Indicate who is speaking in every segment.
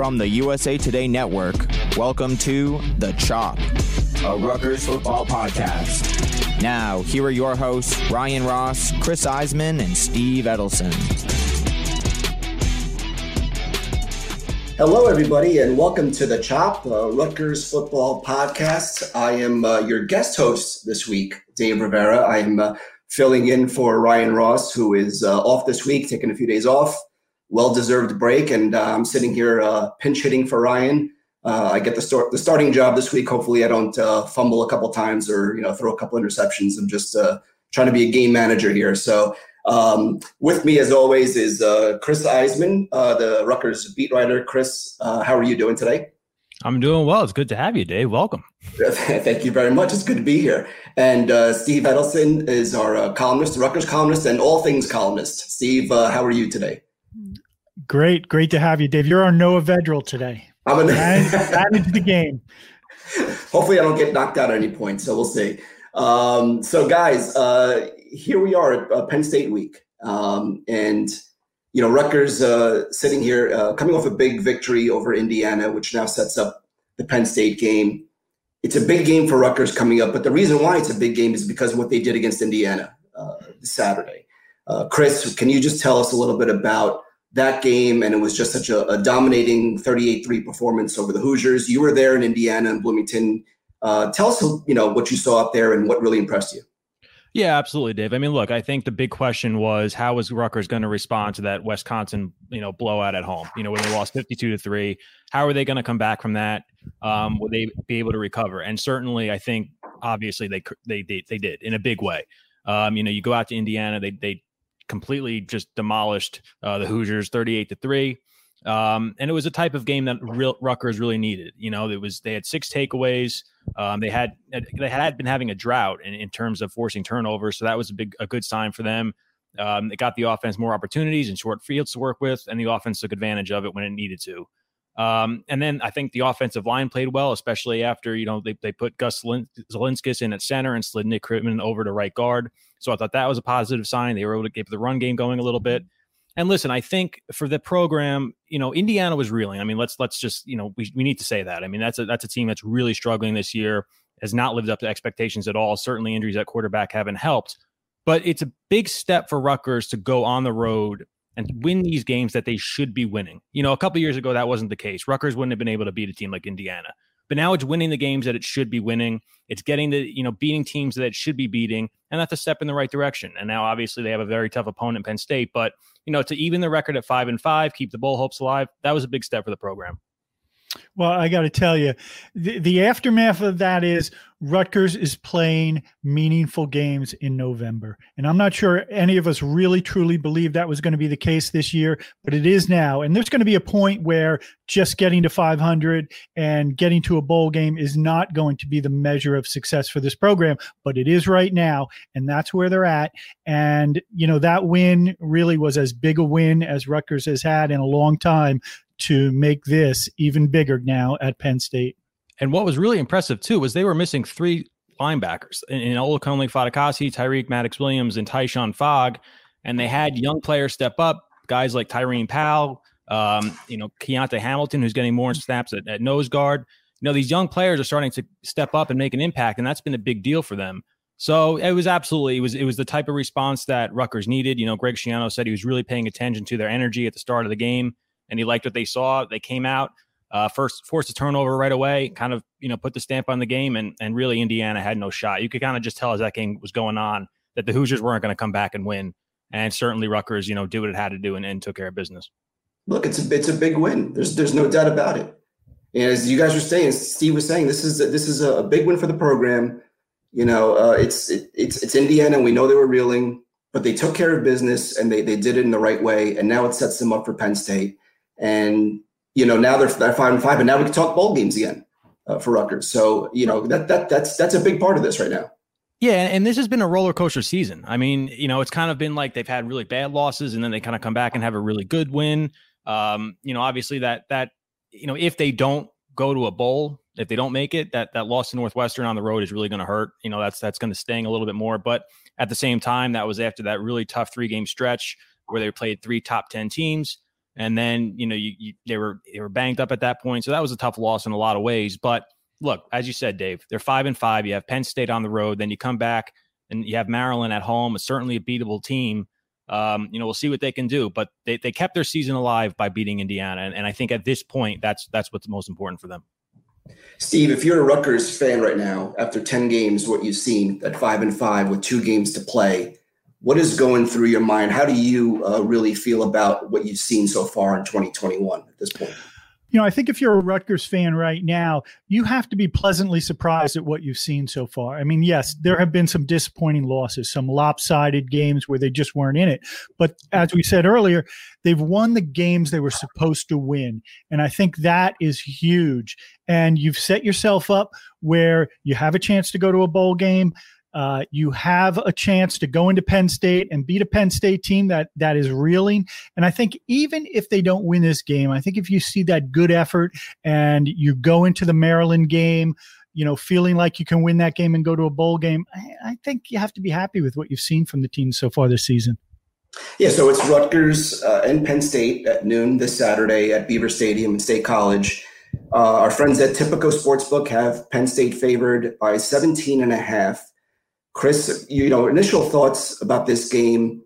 Speaker 1: From the USA Today Network, welcome to The Chop, a Rutgers football podcast. Now, here are your hosts, Ryan Ross, Chris Iseman, and Steve Edelson.
Speaker 2: Hello, everybody, and welcome to The Chop, a Rutgers football podcast. I am uh, your guest host this week, Dave Rivera. I'm uh, filling in for Ryan Ross, who is uh, off this week, taking a few days off well deserved break. And uh, I'm sitting here uh, pinch hitting for Ryan. Uh, I get the start the starting job this week. Hopefully, I don't uh, fumble a couple times or you know throw a couple interceptions. I'm just uh, trying to be a game manager here. So um, with me, as always, is uh, Chris Iseman, the Rutgers beat writer. Chris, how are you doing today?
Speaker 3: I'm doing well. It's good to have you, Dave. Welcome.
Speaker 2: Thank you very much. It's good to be here. And uh, Steve Edelson is our uh, columnist, Rutgers columnist, and all things columnist. Steve, uh, how are you today?
Speaker 4: Great, great to have you, Dave. You're our Noah Vedral today. I'm an added to the game.
Speaker 2: Hopefully, I don't get knocked out at any point. So we'll see. Um, so, guys, uh, here we are at uh, Penn State week, um, and you know Rutgers uh, sitting here, uh, coming off a big victory over Indiana, which now sets up the Penn State game. It's a big game for Rutgers coming up, but the reason why it's a big game is because of what they did against Indiana uh, Saturday. Uh, Chris, can you just tell us a little bit about? That game, and it was just such a, a dominating 38-3 performance over the Hoosiers. You were there in Indiana and Bloomington. Uh, tell us, you know, what you saw up there and what really impressed you.
Speaker 3: Yeah, absolutely, Dave. I mean, look, I think the big question was how was Rutgers going to respond to that Wisconsin, you know, blowout at home? You know, when they lost fifty-two to three, how are they going to come back from that? Um, will they be able to recover? And certainly, I think obviously they they they, they did in a big way. Um, you know, you go out to Indiana, they they completely just demolished uh, the Hoosiers 38 to 3. Um, and it was a type of game that real Rutgers really needed. You know, it was they had six takeaways. Um, they had they had been having a drought in, in terms of forcing turnovers, so that was a big a good sign for them. Um, it got the offense more opportunities and short fields to work with, and the offense took advantage of it when it needed to. Um, and then I think the offensive line played well, especially after you know they, they put Gus Zilinskas in at center and slid Nick Crittenden over to right guard. So I thought that was a positive sign. They were able to get the run game going a little bit. And listen, I think for the program, you know, Indiana was reeling. I mean, let's let's just you know we, we need to say that. I mean, that's a that's a team that's really struggling this year, has not lived up to expectations at all. Certainly, injuries at quarterback haven't helped. But it's a big step for Rutgers to go on the road and win these games that they should be winning. You know, a couple years ago that wasn't the case. Rutgers wouldn't have been able to beat a team like Indiana. But now it's winning the games that it should be winning. It's getting the, you know, beating teams that it should be beating. And that's a step in the right direction. And now obviously they have a very tough opponent, Penn State. But, you know, to even the record at five and five, keep the bowl hopes alive, that was a big step for the program.
Speaker 4: Well, I got to tell you, the, the aftermath of that is Rutgers is playing meaningful games in November. And I'm not sure any of us really truly believe that was going to be the case this year, but it is now. And there's going to be a point where just getting to 500 and getting to a bowl game is not going to be the measure of success for this program, but it is right now. And that's where they're at. And, you know, that win really was as big a win as Rutgers has had in a long time to make this even bigger now at Penn State.
Speaker 3: And what was really impressive too was they were missing three linebackers in, in Olukunle Fatukasi, Tyreek Maddox Williams, and Tyshon Fogg. And they had young players step up, guys like Tyreem Powell, um, you know, Kyonte Hamilton, who's getting more snaps at, at nose guard. You know, these young players are starting to step up and make an impact, and that's been a big deal for them. So it was absolutely it was it was the type of response that Rutgers needed. You know, Greg Schiano said he was really paying attention to their energy at the start of the game, and he liked what they saw. They came out uh, first forced a turnover right away, kind of you know put the stamp on the game, and and really Indiana had no shot. You could kind of just tell as that game was going on that the Hoosiers weren't going to come back and win, and certainly Rutgers you know did what it had to do and, and took care of business.
Speaker 2: Look, it's a it's a big win. There's there's no doubt about it. And as you guys were saying, Steve was saying, this is a, this is a big win for the program. You know, uh, it's it, it's it's Indiana. We know they were reeling, but they took care of business and they they did it in the right way. And now it sets them up for Penn State. And you know, now they're they're five and five, and now we can talk bowl games again uh, for Rutgers. So you know that that that's that's a big part of this right now.
Speaker 3: Yeah, and this has been a roller coaster season. I mean, you know, it's kind of been like they've had really bad losses, and then they kind of come back and have a really good win. Um, you know, obviously that that you know if they don't go to a bowl, if they don't make it, that that loss to Northwestern on the road is really going to hurt. You know, that's that's going to sting a little bit more. But at the same time, that was after that really tough three game stretch where they played three top ten teams, and then you know you, you they were they were banged up at that point. So that was a tough loss in a lot of ways, but look, as you said, Dave, they're five and five. You have Penn State on the road, then you come back and you have Maryland at home. It's certainly a beatable team. Um, you know, we'll see what they can do, but they, they kept their season alive by beating Indiana, and, and I think at this point, that's that's what's most important for them.
Speaker 2: Steve, if you're a Rutgers fan right now, after ten games, what you've seen at five and five with two games to play, what is going through your mind? How do you uh, really feel about what you've seen so far in 2021 at this point?
Speaker 4: you know, I think if you're a Rutgers fan right now, you have to be pleasantly surprised at what you've seen so far. I mean, yes, there have been some disappointing losses, some lopsided games where they just weren't in it. But as we said earlier, they've won the games they were supposed to win. And I think that is huge. And you've set yourself up where you have a chance to go to a bowl game. Uh, you have a chance to go into Penn State and beat a Penn State team that that is reeling. And I think even if they don't win this game, I think if you see that good effort and you go into the Maryland game, you know, feeling like you can win that game and go to a bowl game, I, I think you have to be happy with what you've seen from the team so far this season.
Speaker 2: Yeah, so it's Rutgers uh, and Penn State at noon this Saturday at Beaver Stadium and State College. Uh, our friends at Tipico Sportsbook have Penn State favored by 17 and a half. Chris, you know, initial thoughts about this game.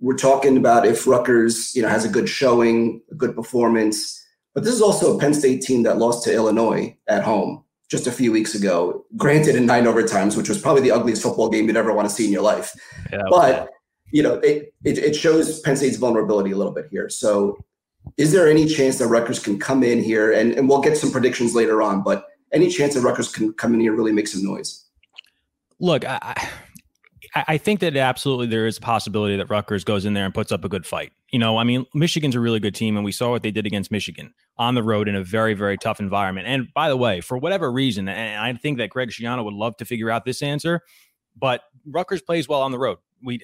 Speaker 2: We're talking about if Rutgers, you know, has a good showing, a good performance, but this is also a Penn State team that lost to Illinois at home just a few weeks ago. Granted, in nine overtimes, which was probably the ugliest football game you'd ever want to see in your life. Yeah, but you know, it, it it shows Penn State's vulnerability a little bit here. So, is there any chance that Rutgers can come in here and and we'll get some predictions later on, but any chance that Rutgers can come in here and really make some noise?
Speaker 3: Look, I, I think that absolutely there is a possibility that Rutgers goes in there and puts up a good fight. You know, I mean, Michigan's a really good team, and we saw what they did against Michigan on the road in a very, very tough environment. And by the way, for whatever reason, and I think that Greg Schiano would love to figure out this answer, but Rutgers plays well on the road. We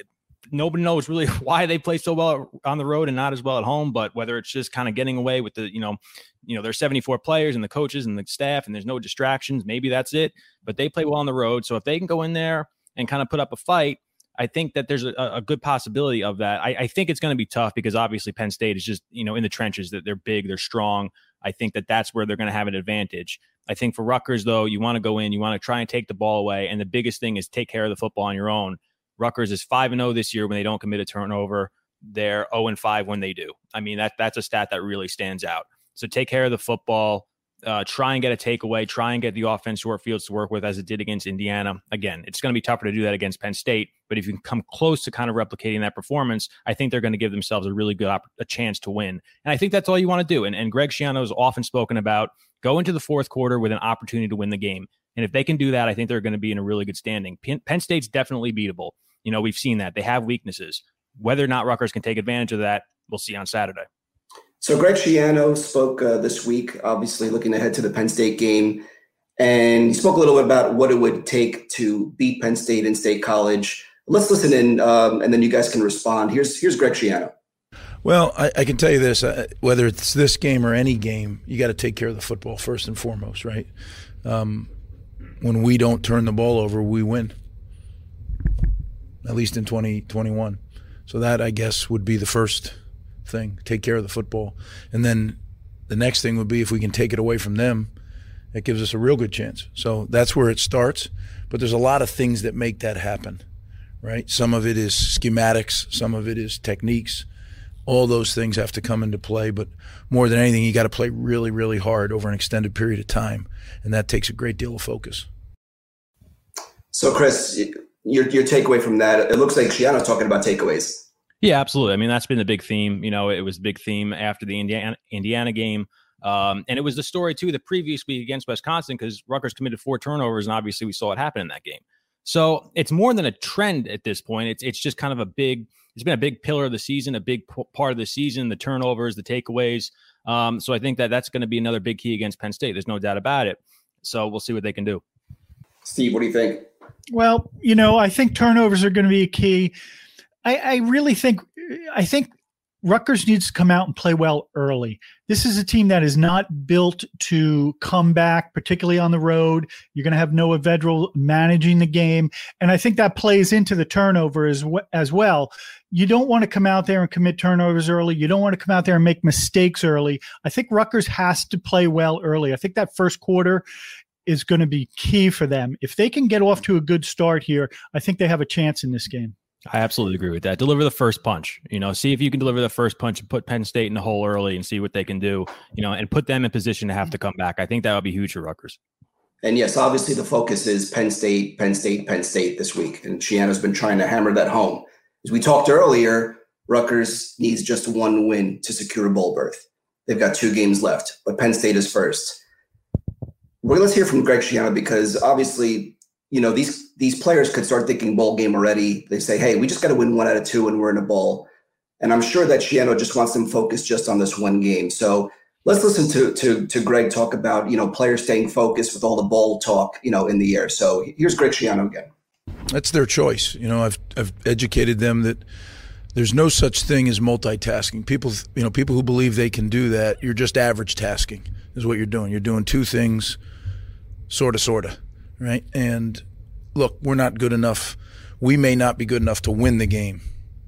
Speaker 3: nobody knows really why they play so well on the road and not as well at home, but whether it's just kind of getting away with the, you know, you know, there's 74 players and the coaches and the staff and there's no distractions. Maybe that's it, but they play well on the road. So if they can go in there and kind of put up a fight, I think that there's a, a good possibility of that. I, I think it's going to be tough because obviously Penn State is just, you know, in the trenches that they're big, they're strong. I think that that's where they're going to have an advantage. I think for Rutgers, though, you want to go in, you want to try and take the ball away. And the biggest thing is take care of the football on your own. Rutgers is 5 and 0 this year when they don't commit a turnover. They're 0 and 5 when they do. I mean, that that's a stat that really stands out. So take care of the football. Uh, try and get a takeaway. Try and get the offense short fields to work with as it did against Indiana. Again, it's going to be tougher to do that against Penn State, but if you can come close to kind of replicating that performance, I think they're going to give themselves a really good op- a chance to win. And I think that's all you want to do. And, and Greg Schiano has often spoken about go into the fourth quarter with an opportunity to win the game. And if they can do that, I think they're going to be in a really good standing. Penn, Penn State's definitely beatable. You know, we've seen that. They have weaknesses. Whether or not Rutgers can take advantage of that, we'll see on Saturday.
Speaker 2: So Greg Schiano spoke uh, this week, obviously looking ahead to the Penn State game, and he spoke a little bit about what it would take to beat Penn State in State College. Let's listen in, um, and then you guys can respond. Here's here's Greg Schiano.
Speaker 5: Well, I, I can tell you this: uh, whether it's this game or any game, you got to take care of the football first and foremost, right? Um, when we don't turn the ball over, we win at least in 2021. So that I guess would be the first thing. Take care of the football, and then the next thing would be if we can take it away from them, it gives us a real good chance. So that's where it starts. But there's a lot of things that make that happen, right? Some of it is schematics, some of it is techniques. All those things have to come into play, but more than anything, you got to play really, really hard over an extended period of time, and that takes a great deal of focus.
Speaker 2: So, Chris, your your takeaway from that? It looks like Schiano's talking about takeaways.
Speaker 3: Yeah, absolutely. I mean, that's been the big theme. You know, it was a big theme after the Indiana Indiana game. Um, and it was the story too the previous week against Wisconsin because Rutgers committed four turnovers, and obviously we saw it happen in that game. So it's more than a trend at this point. It's it's just kind of a big. It's been a big pillar of the season, a big p- part of the season. The turnovers, the takeaways. Um, so I think that that's going to be another big key against Penn State. There's no doubt about it. So we'll see what they can do.
Speaker 2: Steve, what do you think?
Speaker 4: Well, you know, I think turnovers are going to be a key. I, I really think I think Rutgers needs to come out and play well early. This is a team that is not built to come back, particularly on the road. You're going to have Noah Vedral managing the game, and I think that plays into the turnover as as well. You don't want to come out there and commit turnovers early. You don't want to come out there and make mistakes early. I think Rutgers has to play well early. I think that first quarter is going to be key for them. If they can get off to a good start here, I think they have a chance in this game.
Speaker 3: I absolutely agree with that. Deliver the first punch. You know, see if you can deliver the first punch and put Penn State in the hole early and see what they can do. You know, and put them in position to have to come back. I think that would be huge for Rutgers.
Speaker 2: And yes, obviously the focus is Penn State, Penn State, Penn State this week, and Schiano's been trying to hammer that home. As we talked earlier, Rutgers needs just one win to secure a bowl berth. They've got two games left, but Penn State is first. Well, let's hear from Greg Schiano because obviously you know these these players could start thinking bowl game already. They say, "Hey, we just got to win one out of two, and we're in a bowl." And I'm sure that Schiano just wants them focused just on this one game. So let's listen to to to Greg talk about you know players staying focused with all the bowl talk you know in the air. So here's Greg Schiano again.
Speaker 5: That's their choice. You know, I've I've educated them that there's no such thing as multitasking. People, you know, people who believe they can do that, you're just average tasking is what you're doing. You're doing two things, sort of, sort of right? And look, we're not good enough. We may not be good enough to win the game.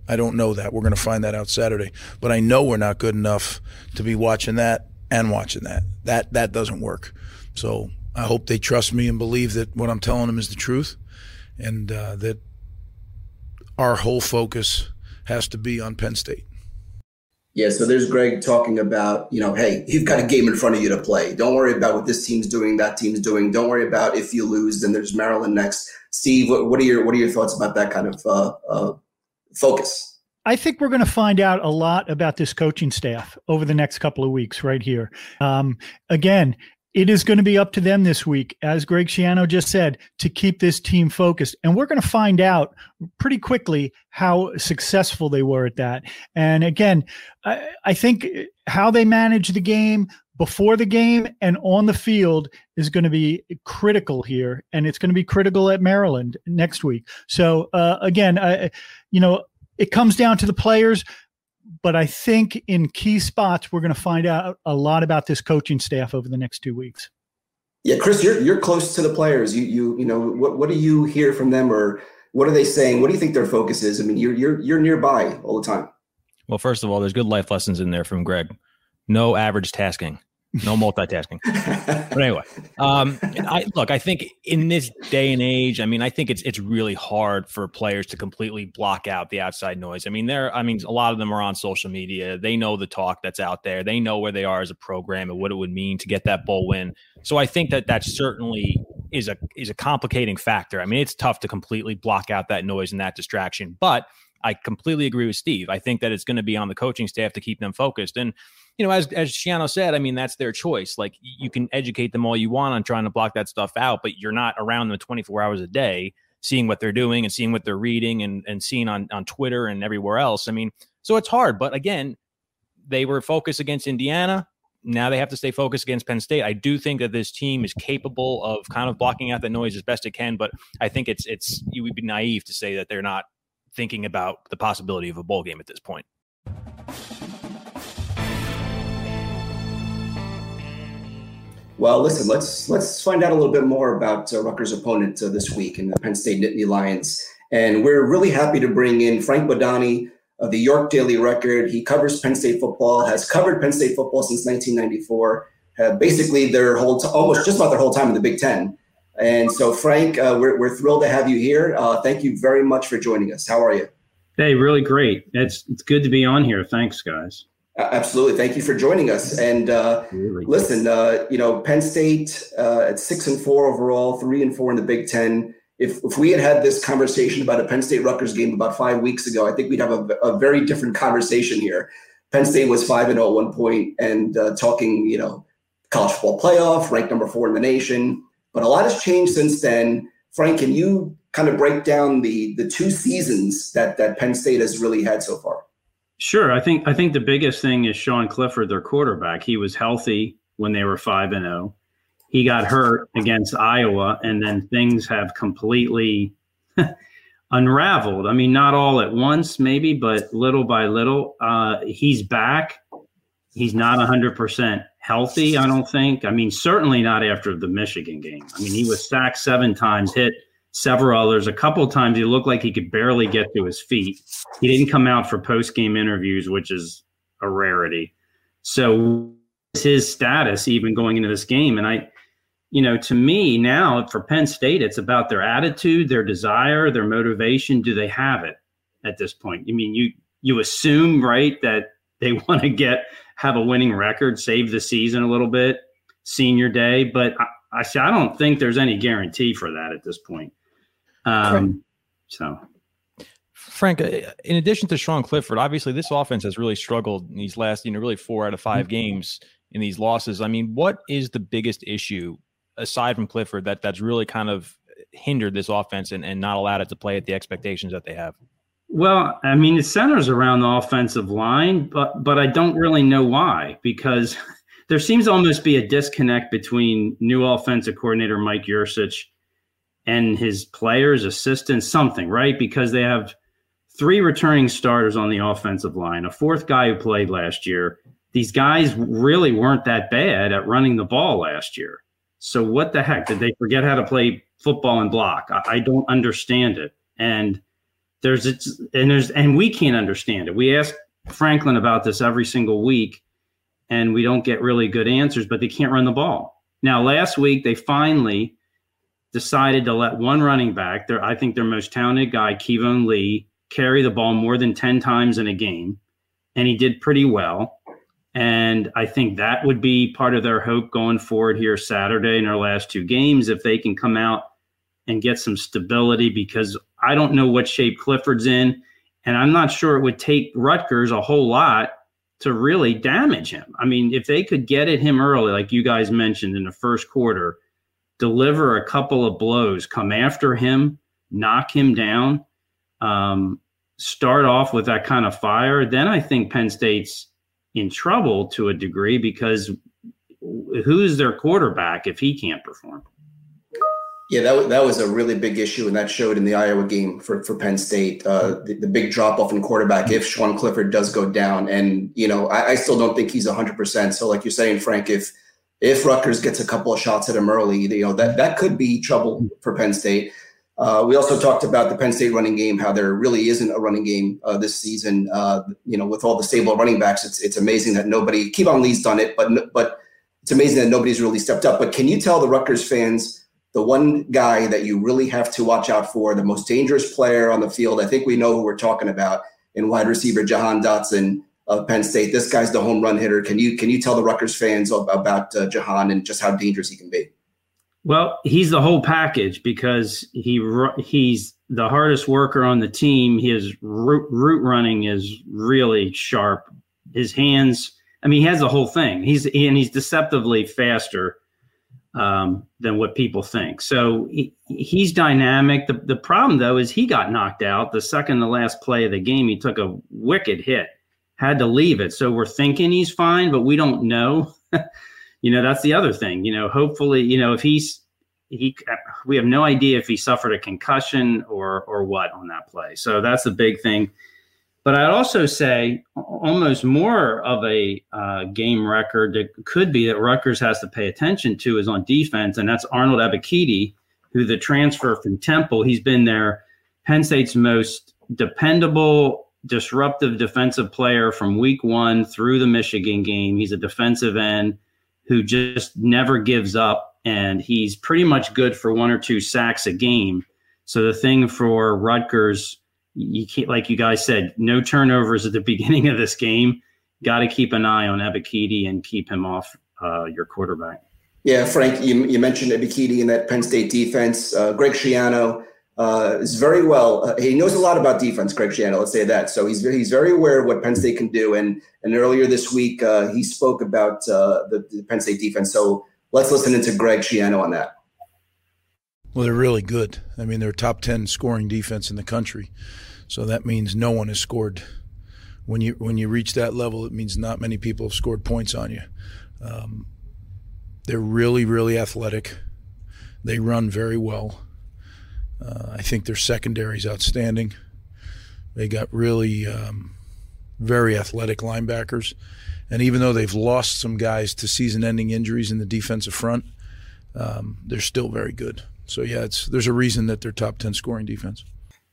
Speaker 5: I don't know that. We're going to find that out Saturday. But I know we're not good enough to be watching that and watching that. That that doesn't work. So I hope they trust me and believe that what I'm telling them is the truth, and uh, that our whole focus has to be on Penn State.
Speaker 2: Yeah, so there's Greg talking about, you know, hey, you've got a game in front of you to play. Don't worry about what this team's doing, that team's doing. Don't worry about if you lose, then there's Maryland next. Steve, what, what are your what are your thoughts about that kind of uh, uh, focus?
Speaker 4: I think we're going to find out a lot about this coaching staff over the next couple of weeks, right here. Um, again, it is going to be up to them this week, as Greg Schiano just said, to keep this team focused. And we're going to find out pretty quickly how successful they were at that. And again, I, I think how they manage the game before the game and on the field is going to be critical here. And it's going to be critical at Maryland next week. So, uh, again, I, you know, it comes down to the players but I think in key spots, we're going to find out a lot about this coaching staff over the next two weeks.
Speaker 2: Yeah, Chris, you're you're close to the players. You you you know what what do you hear from them, or what are they saying? What do you think their focus is? I mean, you're you're you're nearby all the time.
Speaker 3: Well, first of all, there's good life lessons in there from Greg. No average tasking no multitasking. but anyway, um, I look. I think in this day and age, I mean, I think it's it's really hard for players to completely block out the outside noise. I mean, there. I mean, a lot of them are on social media. They know the talk that's out there. They know where they are as a program and what it would mean to get that bowl win. So I think that that certainly is a is a complicating factor. I mean, it's tough to completely block out that noise and that distraction, but I completely agree with Steve. I think that it's going to be on the coaching staff to keep them focused. And you know, as as Schiano said, I mean, that's their choice. Like you can educate them all you want on trying to block that stuff out, but you're not around them 24 hours a day, seeing what they're doing and seeing what they're reading and and seeing on on Twitter and everywhere else. I mean, so it's hard. But again, they were focused against Indiana. Now they have to stay focused against Penn State. I do think that this team is capable of kind of blocking out the noise as best it can, but I think it's it's you would be naive to say that they're not thinking about the possibility of a bowl game at this point.
Speaker 2: Well, listen, let's let's find out a little bit more about uh, Rutgers' opponent uh, this week in the Penn State Nittany Lions. And we're really happy to bring in Frank Bodani of the York Daily Record. He covers Penn State football, has covered Penn State football since 1994. Uh, basically, their whole t- almost just about their whole time in the Big Ten. And so, Frank, uh, we're, we're thrilled to have you here. Uh, thank you very much for joining us. How are you?
Speaker 6: Hey, really great. It's it's good to be on here. Thanks, guys.
Speaker 2: Absolutely. Thank you for joining us. And uh, listen, uh, you know, Penn State uh, at six and four overall, three and four in the Big Ten. If, if we had had this conversation about a Penn State Rutgers game about five weeks ago, I think we'd have a, a very different conversation here. Penn State was five and zero oh at one point, and uh, talking, you know, college football playoff, ranked number four in the nation. But a lot has changed since then. Frank, can you kind of break down the the two seasons that that Penn State has really had so far?
Speaker 6: Sure. I think I think the biggest thing is Sean Clifford, their quarterback. He was healthy when they were five and zero. Oh. He got hurt against Iowa, and then things have completely unraveled. I mean, not all at once, maybe, but little by little. Uh, he's back. He's not 100% healthy, I don't think. I mean, certainly not after the Michigan game. I mean, he was sacked seven times, hit several others. A couple times he looked like he could barely get to his feet. He didn't come out for post game interviews, which is a rarity. So, his status even going into this game? And I, you know, to me now for Penn State, it's about their attitude, their desire, their motivation. Do they have it at this point? I mean, you you assume right that they want to get have a winning record, save the season a little bit, senior day, but I, I, I don't think there's any guarantee for that at this point. Um, so.
Speaker 3: Frank, uh, in addition to Sean Clifford, obviously this offense has really struggled in these last, you know, really four out of 5 mm-hmm. games in these losses. I mean, what is the biggest issue aside from Clifford that that's really kind of hindered this offense and, and not allowed it to play at the expectations that they have?
Speaker 6: Well, I mean, it centers around the offensive line, but but I don't really know why because there seems to almost be a disconnect between new offensive coordinator Mike Yurcich and his players, assistants, something, right? Because they have three returning starters on the offensive line, a fourth guy who played last year. These guys really weren't that bad at running the ball last year. So what the heck? Did they forget how to play football and block? I, I don't understand it. And there's it's and there's and we can't understand it. We ask Franklin about this every single week, and we don't get really good answers, but they can't run the ball. Now, last week they finally decided to let one running back, their I think their most talented guy, Keyvone Lee, carry the ball more than 10 times in a game. And he did pretty well. And I think that would be part of their hope going forward here Saturday in our last two games if they can come out and get some stability because I don't know what shape Clifford's in. And I'm not sure it would take Rutgers a whole lot to really damage him. I mean, if they could get at him early, like you guys mentioned in the first quarter, deliver a couple of blows, come after him, knock him down, um, start off with that kind of fire, then I think Penn State's in trouble to a degree because who's their quarterback if he can't perform?
Speaker 2: Yeah, that, that was a really big issue, and that showed in the Iowa game for, for Penn State. Uh, the, the, big drop off in quarterback if Sean Clifford does go down. And, you know, I, I still don't think he's 100%. So, like you're saying, Frank, if if Rutgers gets a couple of shots at him early, you know that that could be trouble for Penn State. Uh, we also talked about the Penn State running game, how there really isn't a running game uh, this season. Uh, you know, with all the stable running backs, it's it's amazing that nobody. Keyvone Lee's done it, but but it's amazing that nobody's really stepped up. But can you tell the Rutgers fans the one guy that you really have to watch out for, the most dangerous player on the field? I think we know who we're talking about in wide receiver Jahan Dotson of Penn State. This guy's the home run hitter. Can you can you tell the Rutgers fans about uh, Jahan and just how dangerous he can be?
Speaker 6: Well, he's the whole package because he he's the hardest worker on the team. His route, running is really sharp. His hands, I mean, he has the whole thing. He's and he's deceptively faster um, than what people think. So he, he's dynamic. The, the problem though is he got knocked out the second the last play of the game. He took a wicked hit had to leave it. So we're thinking he's fine, but we don't know. you know, that's the other thing. You know, hopefully, you know, if he's he we have no idea if he suffered a concussion or or what on that play. So that's the big thing. But I'd also say almost more of a uh, game record that could be that Rutgers has to pay attention to is on defense, and that's Arnold Ebiketie, who the transfer from Temple. He's been there, Penn State's most dependable disruptive defensive player from week one through the Michigan game. He's a defensive end who just never gives up, and he's pretty much good for one or two sacks a game. So the thing for Rutgers, you can't, like you guys said, no turnovers at the beginning of this game. Got to keep an eye on Ebiketie and keep him off uh, your quarterback.
Speaker 2: Yeah, Frank, you, you mentioned Ebiketie in that Penn State defense. Uh, Greg Schiano uh, is very well. Uh, he knows a lot about defense, Greg Schiano. Let's say that. So he's he's very aware of what Penn State can do. And and earlier this week, uh, he spoke about uh, the, the, Penn State defense. So let's listen into Greg Schiano on that.
Speaker 5: Well, they're really good. I mean, they're top 10 scoring defense in the country. So that means no one has scored. When you when you reach that level, it means not many people have scored points on you. Um, they're really, really athletic. They run very well. Uh, I think their secondary is outstanding. They got really um, very athletic linebackers. And even though they've lost some guys to season ending injuries in the defensive front, um, they're still very good. So, yeah, it's, there's a reason that they're top 10 scoring defense.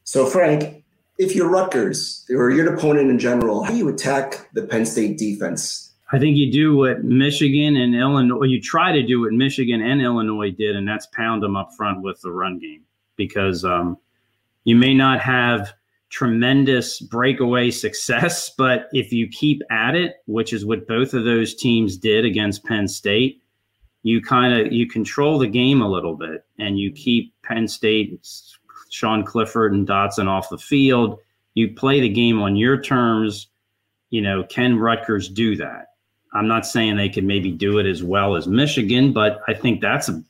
Speaker 2: So, Frank, if you're Rutgers or you're an opponent in general, how do you attack the Penn State defense?
Speaker 6: I think you do what Michigan and Illinois, you try to do what Michigan and Illinois did, and that's pound them up front with the run game because um, you may not have tremendous breakaway success, but if you keep at it, which is what both of those teams did against Penn State, you kind of you control the game a little bit and you keep Penn State, Sean Clifford and Dotson off the field. You play the game on your terms. You know, can Rutgers do that? I'm not saying they could maybe do it as well as Michigan, but I think that's a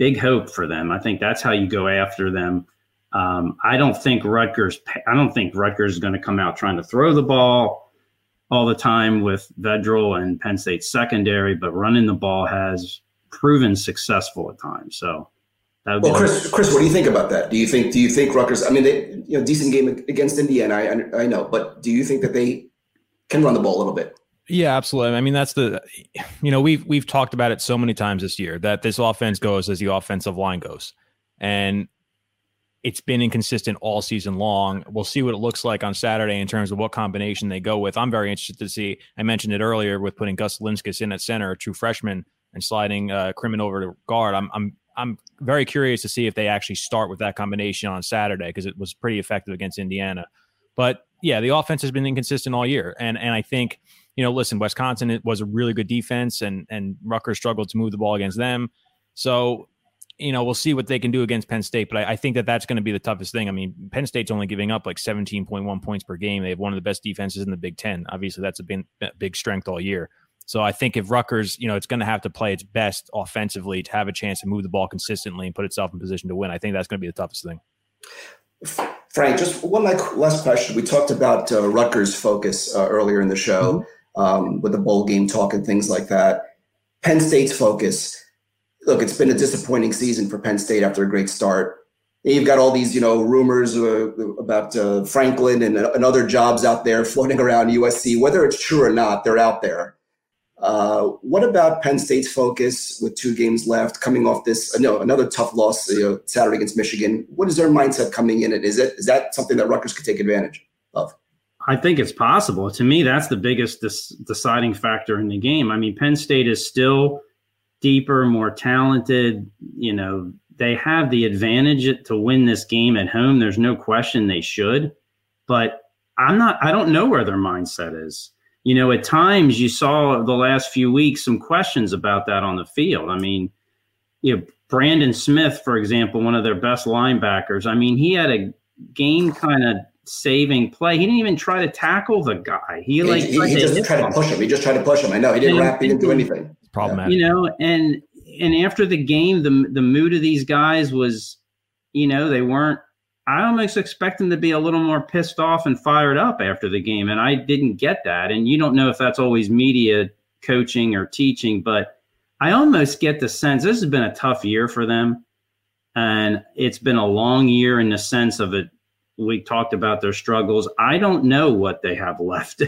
Speaker 6: big hope for them. I think that's how you go after them. Um, I don't think Rutgers. I don't think Rutgers is going to come out trying to throw the ball all the time with Vedral and Penn State secondary, but running the ball has proven successful at times. So,
Speaker 2: well, Chris, Chris, what do you think about that? Do you think do you think Rutgers? I mean, they, you know, decent game against Indiana. I, I know, but do you think that they can run the ball a little bit?
Speaker 3: Yeah, absolutely. I mean, that's the, you know, we've we've talked about it so many times this year that this offense goes as the offensive line goes, and it's been inconsistent all season long. We'll see what it looks like on Saturday in terms of what combination they go with. I'm very interested to see. I mentioned it earlier with putting Gus Zilinskas in at center, a true freshman, and sliding uh, Crimmon over to guard. I'm I'm I'm very curious to see if they actually start with that combination on Saturday because it was pretty effective against Indiana. But yeah, the offense has been inconsistent all year, and and I think you know, listen, Wisconsin it was a really good defense, and and Rutgers struggled to move the ball against them. So, you know, we'll see what they can do against Penn State. But I, I think that that's going to be the toughest thing. I mean, Penn State's only giving up like 17.1 points per game. They have one of the best defenses in the Big Ten. Obviously, that's a big, big strength all year. So I think if Rutgers, you know, it's going to have to play its best offensively to have a chance to move the ball consistently and put itself in position to win. I think that's going to be the toughest thing.
Speaker 2: Frank, just one last question. We talked about uh, Rutgers' focus uh, earlier in the show. Mm-hmm um, with the bowl game talk and things like that. Penn State's focus. Look, it's been a disappointing season for Penn State after a great start. You've got all these, you know, rumors uh, about uh, Franklin and, and, other jobs out there floating around USC. Whether it's true or not, they're out there. Uh, what about Penn State's focus with two games left, coming off this, uh, no, another tough loss you know, Saturday against Michigan? What is their mindset coming in? It is it is that something that Rutgers could take advantage of?
Speaker 6: I think it's possible. To me, that's the biggest dis- deciding factor in the game. I mean, Penn State is still deeper, more talented. You know, they have the advantage to win this game at home. There's no question they should, but I'm not. I don't know where their mindset is. You know, at times you saw the last few weeks some questions about that on the field. I mean, you know, Brandon Smith, for example, one of their best linebackers. I mean, he had a game kind of saving play. He didn't even try to tackle the guy. He like
Speaker 2: he, he, he just tried to push him. He just tried to push him. I know he didn't and, wrap. He didn't do anything.
Speaker 3: Problematic.
Speaker 6: You know, and and after the game, the the mood of these guys was, you know, they weren't. I almost expect them to be a little more pissed off and fired up after the game, and I didn't get that. And you don't know if that's always media coaching or teaching, but I almost get the sense this has been a tough year for them, and it's been a long year in the sense of it we talked about their struggles. I don't know what they have left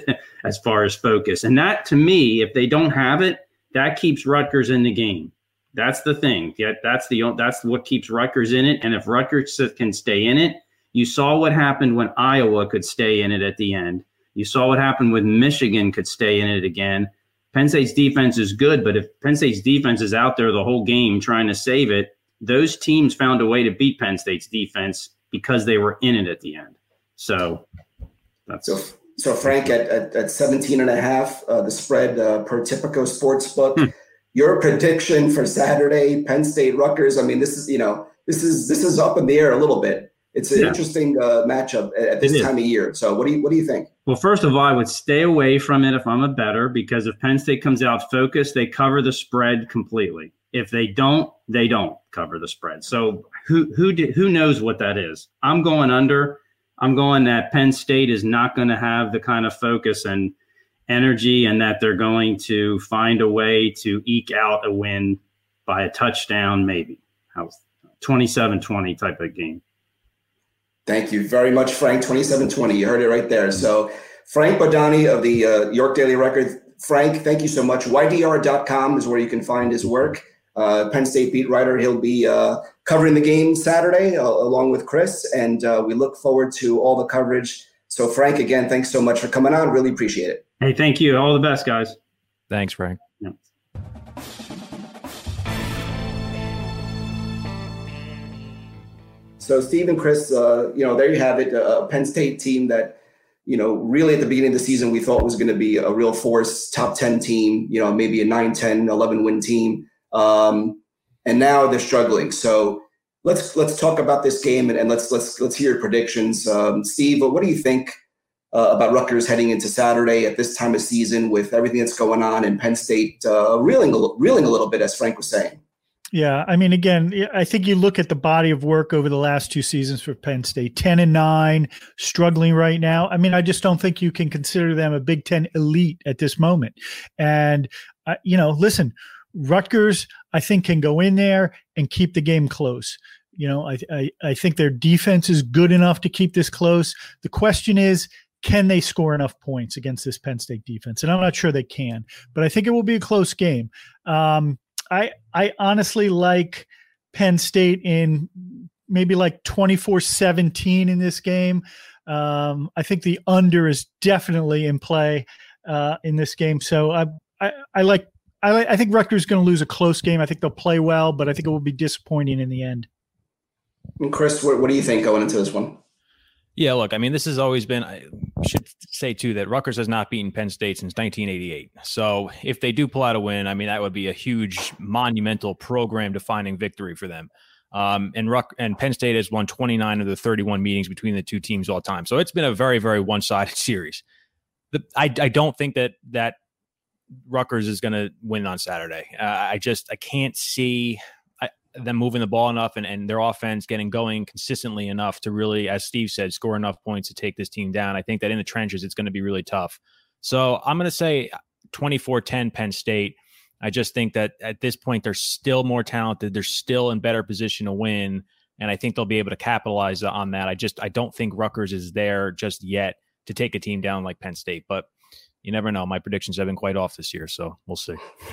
Speaker 6: as far as focus. And that to me, if they don't have it, that keeps Rutgers in the game. That's the thing. Yeah, that's the that's what keeps Rutgers in it. And if Rutgers can stay in it, you saw what happened when Iowa could stay in it at the end. You saw what happened when Michigan could stay in it again. Penn State's defense is good, but if Penn State's defense is out there the whole game trying to save it, those teams found a way to beat Penn State's defense because they were in it at the end. So that's
Speaker 2: so. So Frank at, at, at 17 and a half, uh, the spread uh, per Tipico Sportsbook. Hmm. Your prediction for Saturday, Penn State, Rutgers. I mean, this is you know this is this is up in the air a little bit. It's an yeah. interesting uh, matchup at, at this time of year. So what do you what do you think?
Speaker 6: Well, first of all, I would stay away from it if I'm a better because if Penn State comes out focused, they cover the spread completely. If they don't, they don't cover the spread. So who who did, who knows what that is? I'm going under. I'm going that Penn State is not going to have the kind of focus and energy, and that they're going to find a way to eke out a win by a touchdown, maybe. How's 27-20 type of game.
Speaker 2: Thank you very much, Frank. 27-20. You heard it right there. So Frank Bodani of the uh, York Daily Record. Frank, thank you so much. YDR.com is where you can find his work uh, Penn State beat writer. He'll be uh, covering the game Saturday uh, along with Chris, and uh, we look forward to all the coverage. So, Frank, again, thanks so much for coming on. Really appreciate it.
Speaker 6: Hey, thank you. All the best, guys.
Speaker 3: Thanks, Frank. Yeah.
Speaker 2: So, Steve and Chris, uh, you know, there you have it. A Penn State team that you know, really at the beginning of the season, we thought was going to be a real force, top 10 team, you know, maybe a 9, 10, 11 win team. Um, and now they're struggling. So let's let's talk about this game and, and let's let's let's hear your predictions. Um, Steve, what do you think uh, about Rutgers heading into Saturday at this time of season with everything that's going on and Penn State uh, reeling a, reeling a little bit, as Frank was saying?
Speaker 4: Yeah, I mean, again, I think you look at the body of work over the last two seasons for Penn State, ten and nine, struggling right now. I mean, I just don't think you can consider them a Big Ten elite at this moment. And uh, you know, listen, Rutgers, I think, can go in there and keep the game close. You know, I, I, I think their defense is good enough to keep this close. The question is, can they score enough points against this Penn State defense? And I'm not sure they can, but I think it will be a close game. Um, I I honestly like Penn State in maybe like 24-17 in this game. Um, I think the under is definitely in play uh, in this game. So I, I, I like I, I think Rutgers is going to lose a close game. I think they'll play well, but I think it will be disappointing in the end.
Speaker 2: And Chris, what, what do you think going into this one?
Speaker 3: Yeah, look, I mean, this has always been. I should say too that Rutgers has not beaten Penn State since 1988. So if they do pull out a win, I mean, that would be a huge, monumental program defining victory for them. Um, and Ruck and Penn State has won 29 of the 31 meetings between the two teams all time. So it's been a very, very one sided series. The, I, I don't think that that Rutgers is going to win on Saturday. Uh, I just I can't see I, them moving the ball enough and, and their offense getting going consistently enough to really, as Steve said, score enough points to take this team down. I think that in the trenches it's going to be really tough. So I'm going to say 24-10 Penn State. I just think that at this point they're still more talented. They're still in better position to win, and I think they'll be able to capitalize on that. I just I don't think Rutgers is there just yet to take a team down like Penn State, but you never know. My predictions have been quite off this year, so we'll see.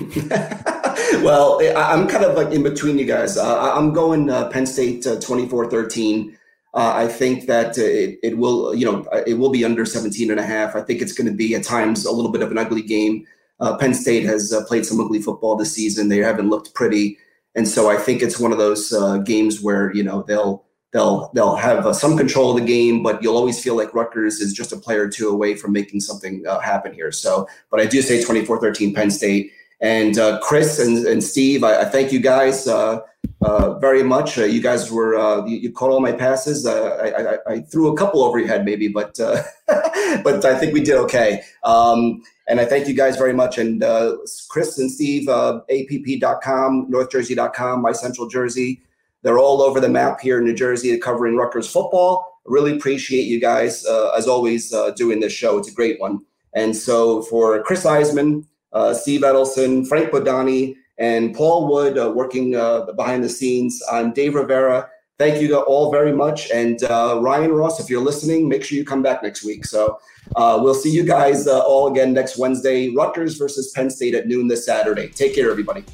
Speaker 2: well, I'm kind of like in between you guys. Uh, I'm going uh, Penn State uh, 24-13. Uh, I think that uh, it, it will, you know, it will be under 17 and a half. I think it's going to be at times a little bit of an ugly game. Uh, Penn State has played some ugly football this season. They haven't looked pretty. And so I think it's one of those games where, you know, they'll they'll they'll have uh, some control of the game, but you'll always feel like Rutgers is just a player or two away from making something uh, happen here. So, but I do say 24-13 Penn State. And uh, Chris and, and Steve, I, I thank you guys uh, uh, very much. Uh, you guys were you, you, caught all my passes. I, I, I, threw a couple over your head maybe, but but I think we did okay. Um, and I thank you guys very much. And Chris and Steve, app.com, northjersey.com, my central jersey. They're all over the map here in New Jersey covering Rutgers football. Really appreciate you guys, uh, as always, uh, doing this show. It's a great one. And so for Chris Iseman, uh, Steve Edelson, Frank Bodani, and Paul Wood uh, working uh, behind the scenes, I'm Dave Rivera. Thank you all very much. And uh, Ryan Ross, if you're listening, make sure you come back next week. So we'll see you guys all again next Wednesday. Rutgers versus Penn State at noon this Saturday. Take care, everybody.